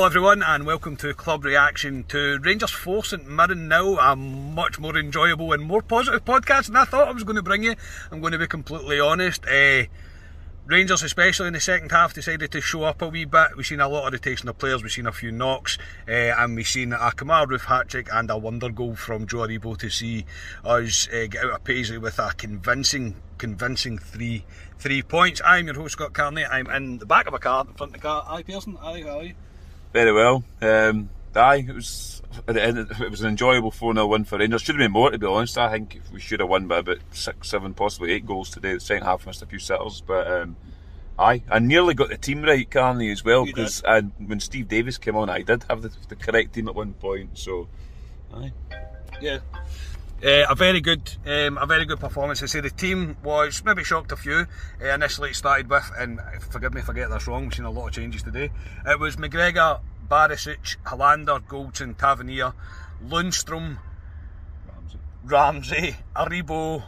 Hello everyone and welcome to Club Reaction to Rangers 4 St Mirren now, a much more enjoyable and more positive podcast than I thought I was going to bring you. I'm going to be completely honest. Uh, Rangers, especially in the second half, decided to show up a wee bit. We've seen a lot of rotation of players, we've seen a few knocks, uh, and we've seen a Kemar Roofe hat trick and a wonder goal from Joe Aribo to see us uh, get out of Paisley with a convincing, convincing three three points. I'm your host, Scott Carney. I'm in the back of a car, in front of the car. Aye, Pearson. Aye, how are you? Very well. Um, aye, it was at the end. It was an enjoyable four 0 win for Rangers. Should have been more, to be honest. I think we should have won by about six, seven, possibly eight goals today. The second half missed a few settles, but um, aye, I nearly got the team right, Carney, as well. Because when Steve Davis came on, I did have the, the correct team at one point. So, aye. Yeah. Uh, a very good, um, a very good performance. I say the team was maybe shocked a few. Uh, initially, it started with, and forgive me if I get this wrong. We've seen a lot of changes today. It was McGregor, Barisic, Helander, Goldson, Tavernier, Lundstram, Ramsey, Aribo,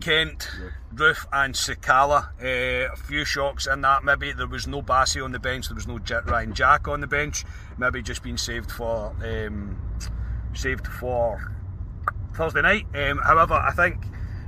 Kent, Roofe, and Sakala. Uh, a few shocks in that. Maybe there was no Bassey on the bench. There was no J- Ryan Jack on the bench. Maybe just been saved for um, saved for Thursday night. Um, however, I think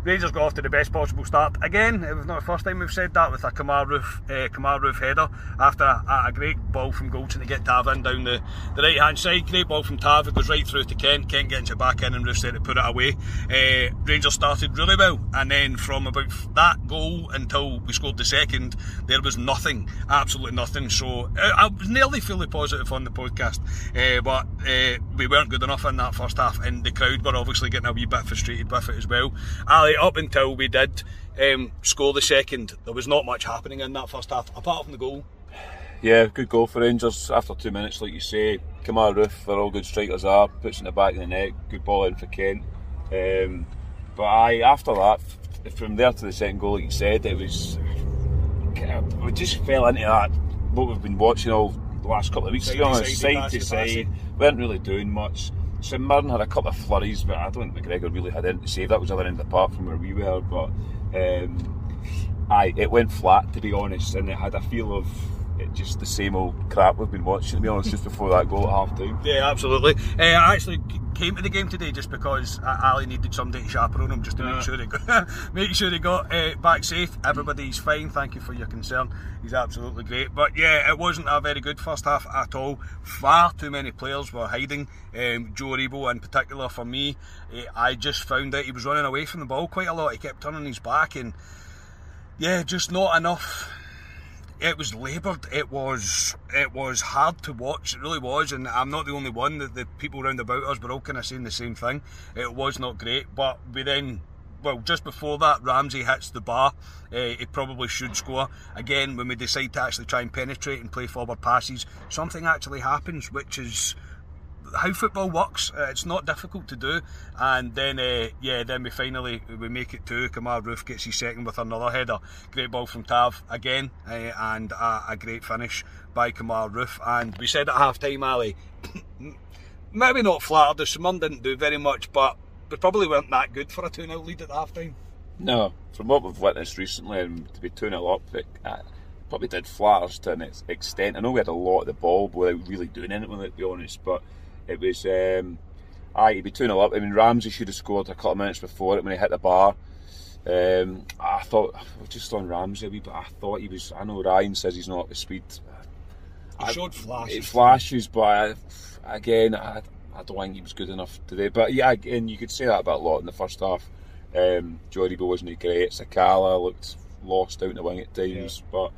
Rangers got off to the best possible start. Again, it was not the first time we've said that with a Kemar Roofe, uh, Kemar Roofe header after a, a great ball from Goldson to get Tav in down the, the right hand side. Great ball from Tav, it goes right through to Kent. Kent gets it back in and Roofe said to put it away. Uh, Rangers started really well, and then from about that goal until we scored the second, there was nothing, absolutely nothing. So uh, I was nearly fully positive on the podcast, uh, but uh, we weren't good enough in that first half, and the crowd were obviously getting a wee bit frustrated with it as well. Ali, up until we did um, score the second, there was not much happening in that first half, apart from the goal. Yeah, good goal for Rangers after two minutes, like you say. Kemar Roofe, they're all good strikers are, puts in the back of the net, good ball in for Kent. Um, but I after that, from there to the second goal, like you said, it was we just fell into that what we've been watching all the last couple of weeks. To be Side to honest, side, side to passy, passy. side, weren't really doing much. St Mirren had a couple of flurries, but I don't think McGregor really had anything to save. That was the other end of the park from where we were, but. Um, Aye, it went flat to be honest, and it had a feel of it just the same old crap we've been watching. To be honest, just before that goal at half time. Yeah, absolutely. Uh, I actually came to the game today just because Ali needed somebody to chaperone him, just to make sure he got, make sure he got uh, back safe. Everybody's fine. Thank you for your concern. He's absolutely great. But yeah, it wasn't a very good first half at all. Far too many players were hiding. Um, Joe Aribo in particular, for me, eh, I just found that he was running away from the ball quite a lot. He kept turning his back and yeah, just not enough. It was laboured. It was it was hard to watch. It really was, and I'm not the only one. That the people round about us were all kind of saying the same thing. It was not great, but we then well, just before that, Ramsey hits the bar. Uh, he probably should score. Again, when we decide to actually try and penetrate and play forward passes, something actually happens, which is how football works. Uh, it's not difficult to do. And then, uh, yeah, then we finally we make it two. Kemar Roofe gets his second with another header. Great ball from Tav again, uh, and a, a, great finish by Kemar Roofe. And we said at half time, Ali, maybe not flattered. The Simon didn't do very much, but we probably weren't that good for a 2 0 lead at half time. No, from what we've witnessed recently, and to be 2 0 up, it uh, probably did flatter us to an extent. I know we had a lot of the ball without really doing anything, to be honest, but it was. Um, aye, he'd be 2 0 up. I mean, Ramsey should have scored a couple of minutes before it when he hit the bar. Um, I thought, just on Ramsey a wee bit, I thought he was. I know Ryan says he's not up to speed. He I, showed flashes. It flashes, but I, again, I, I don't think he was good enough today. But yeah, again, you could say that about a lot in the first half. Um, Joe Aribo wasn't great. Sakala looked lost out in the wing at times, yeah. but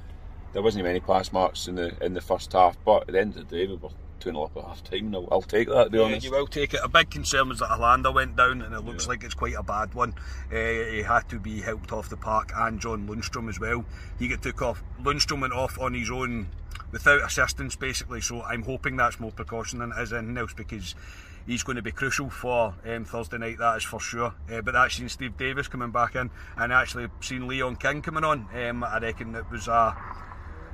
there wasn't many pass marks in the in the first half. But at the end of the day, we were 2 0 up at half time. I'll, I'll, take that, to be yeah, honest. You will take it. A big concern was that Helander went down, and it looks yeah. like it's quite a bad one. Uh, he had to be helped off the park, and John Lundstram as well. He got took off. Lundstram went off on his own without assistance, basically. So I'm hoping that's more precaution than it is anything else because he's going to be crucial for um, Thursday night, that is for sure. Uh, but that's seen Steve Davis coming back in and actually seen Leon King coming on. Um, I reckon it was a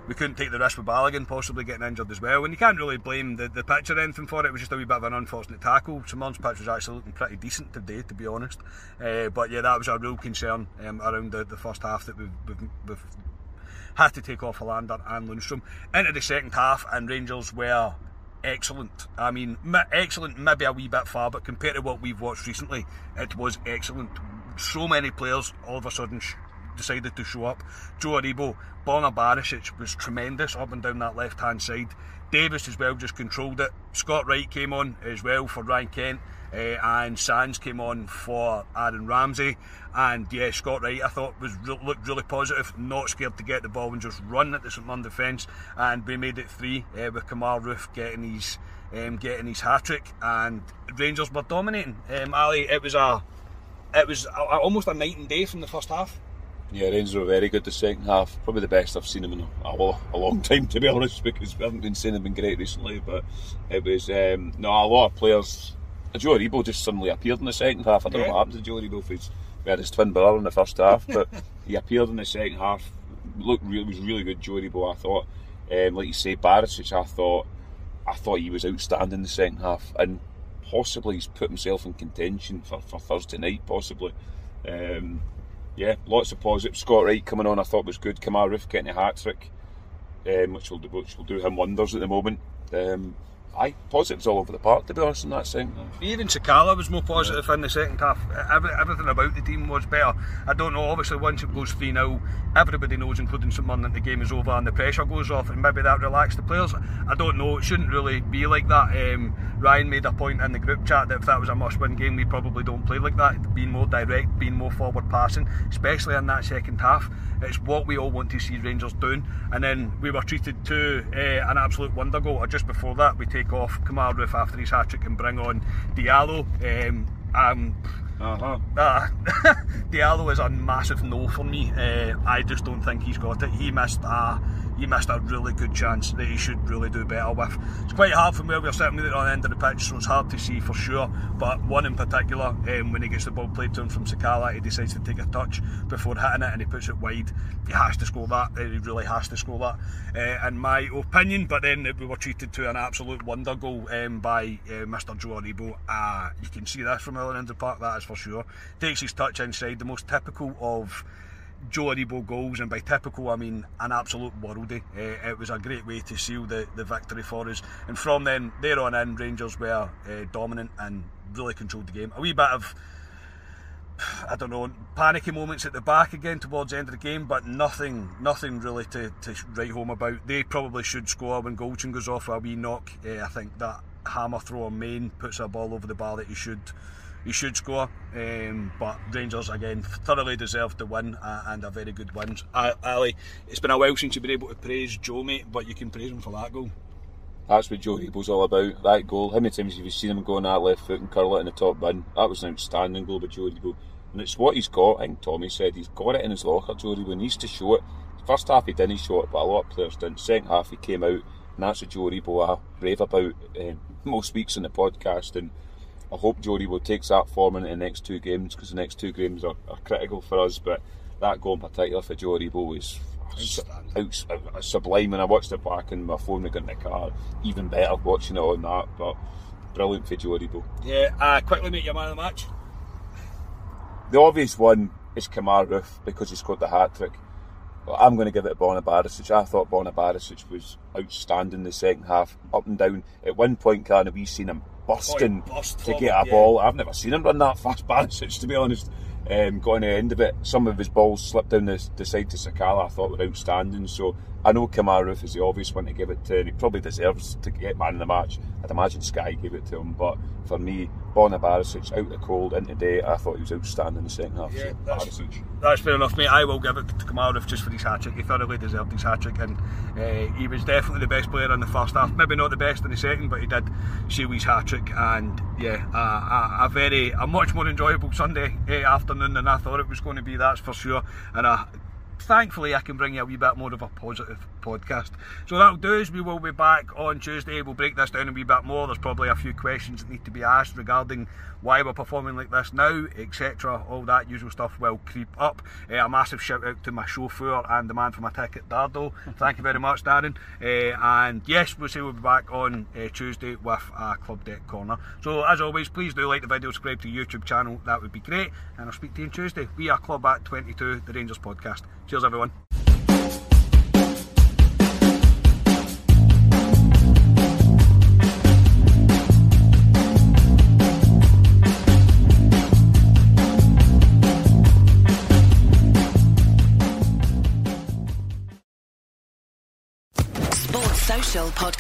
we couldn't take the risk with Balogun possibly getting injured as well. And you can't really blame the, the pitch or anything for it. It was just a wee bit of an unfortunate tackle. Simon's pitch was actually looking pretty decent today, to be honest. Uh, but yeah, that was a real concern um, around the, the first half that we've, we've, we've had to take off Helander and Lundstram. Into the second half, and Rangers were excellent. I mean, excellent, maybe a wee bit far, but compared to what we've watched recently, it was excellent. So many players all of a sudden decided to show up. Joe Aribo, Borna Barisic was tremendous up and down that left hand side. Davis as well just controlled it. Scott Wright came on as well for Ryan Kent. Uh, and Sands came on for Aaron Ramsey, and yeah, Scott Wright I thought was re- looked really positive, not scared to get the ball and just run at the St Mirren defence, and we made it three uh, with Kemar Roofe getting his um, getting his hat trick, and Rangers were dominating. Um, Ali, it was a it was a, almost a night and day from the first half. Yeah, Rangers were very good the second half. Probably the best I've seen them in a, a, long time, to be honest, because we haven't been seeing them been great recently. But it was um, no a lot of players. Joe Aribo just suddenly appeared in the second half. I don't yeah. know what happened to Joe Aribo. He's, we had his twin brother in the first half, but he appeared in the second half. Looked really was really good, Joe Aribo. I thought, um, like you say, Barisic. I thought, I thought he was outstanding in the second half, and possibly he's put himself in contention for, for Thursday night, possibly. Um, yeah, lots of positives. Scott Wright coming on, I thought was good. Kemar Roofe getting a hat trick, um, which will which will do him wonders at the moment. Um, aye, positives all over the park, to be honest, in that second. Even Sakala was more positive yeah. in the second half. Every, everything about the team was better. I don't know, obviously, once it goes 3 0, everybody knows, including someone, that the game is over and the pressure goes off, and maybe that relaxed the players. I don't know, it shouldn't really be like that. Um, Ryan made a point in the group chat that if that was a must win game, we probably don't play like that, being more direct, being more forward passing, especially in that second half. It's what we all want to see Rangers doing. And then we were treated to uh, an absolute wonder goal. Or just before that, we take off Kemar Roofe after his hat trick and bring on Diallo. Um, um, uh-huh. Uh, Diallo is a massive no for me. Uh, I just don't think he's got it. He missed a he missed a really good chance that he should really do better with. It's quite hard from where we're sitting on the end of the pitch, so it's hard to see for sure. But one in particular, um, when he gets the ball played to him from Sakala, he decides to take a touch before hitting it and he puts it wide. He has to score that. He really has to score that, uh, in my opinion. But then we were treated to an absolute wonder goal um, by uh, Mr. Joe Aribo. Uh, you can see this from the other end of the Park, that is for sure. Takes his touch inside, the most typical of Joe Aribo goals, and by typical I mean an absolute worldie. Uh, it was a great way to seal the, the victory for us, and from then there on in, Rangers were uh, dominant and really controlled the game. A wee bit of I don't know, panicky moments at the back again towards the end of the game, but nothing, nothing really to, to write home about. They probably should score when Goldson goes off a wee knock. Uh, I think that hammer throw on Main puts a ball over the bar that he should he should score. Um, but Rangers again thoroughly deserved the win uh, and a very good win. Uh, Ali, it's been a while since you've been able to praise Joe, mate, but you can praise him for that goal. That's what Joe Aribo's all about. That goal. How many times have you seen him go on that left foot and curl it in the top bin? That was an outstanding goal by Joe Aribo. And it's what he's got. I think Tommy said he's got it in his locker, Joe When needs to show it. First half he didn't show it, but a lot of players didn't. Second half he came out, and that's what Joe Aribo I rave about um, most weeks in the podcast. And I hope Joe will take that form in the next two games because the next two games are, are, critical for us. But that goal in particular for Joe Aribo was out, out, sublime. And I watched it back on my phone, we got in the car. Even better watching it on that. But brilliant for Joe Aribo. Yeah, uh, quickly make your man of the match. The obvious one is Kemar Roofe because he scored the hat trick. I'm going to give it to Borna Barisic. I thought Borna Barisic was outstanding the second half, up and down. At one point, of, we seen him busting oh, bust to get a yeah. ball. I've never seen him run that fast, Barisic, to be honest. Um, got on the end of it. Some of his balls slipped down the, the side to Sakala, I thought were outstanding. So I know Roofe is the obvious one to give it to, and he probably deserves to get man of the match. I'd imagine Sky gave it to him, but for me, Borna Barisic out the cold into day, I thought he was outstanding in the second half. Yeah, so that's, that's fair enough, mate. I will give it to Kemar just for his hat trick. He thoroughly deserved his hat trick, and uh, he was definitely the best player in the first half. Maybe not the best in the second, but he did seal his hat trick. And yeah, a, a, a very, a much more enjoyable Sunday uh, afternoon than I thought it was going to be. That's for sure. And a thankfully I can bring you a wee bit more of a positive podcast. So that'll do is we will be back on Tuesday. We'll break this down a wee bit more. There's probably a few questions that need to be asked regarding why we're performing like this now, etc. All that usual stuff will creep up. Uh, a massive shout out to my chauffeur and the man for my ticket, Dardo. Thank you very much, Darren. Uh, and yes, we'll say we'll be back on uh, Tuesday with a Club Deck Corner. So as always, please do like the video, subscribe to the YouTube channel. That would be great. And I'll speak to you on Tuesday. We are Club at 22, the Rangers podcast. Cheers, everyone.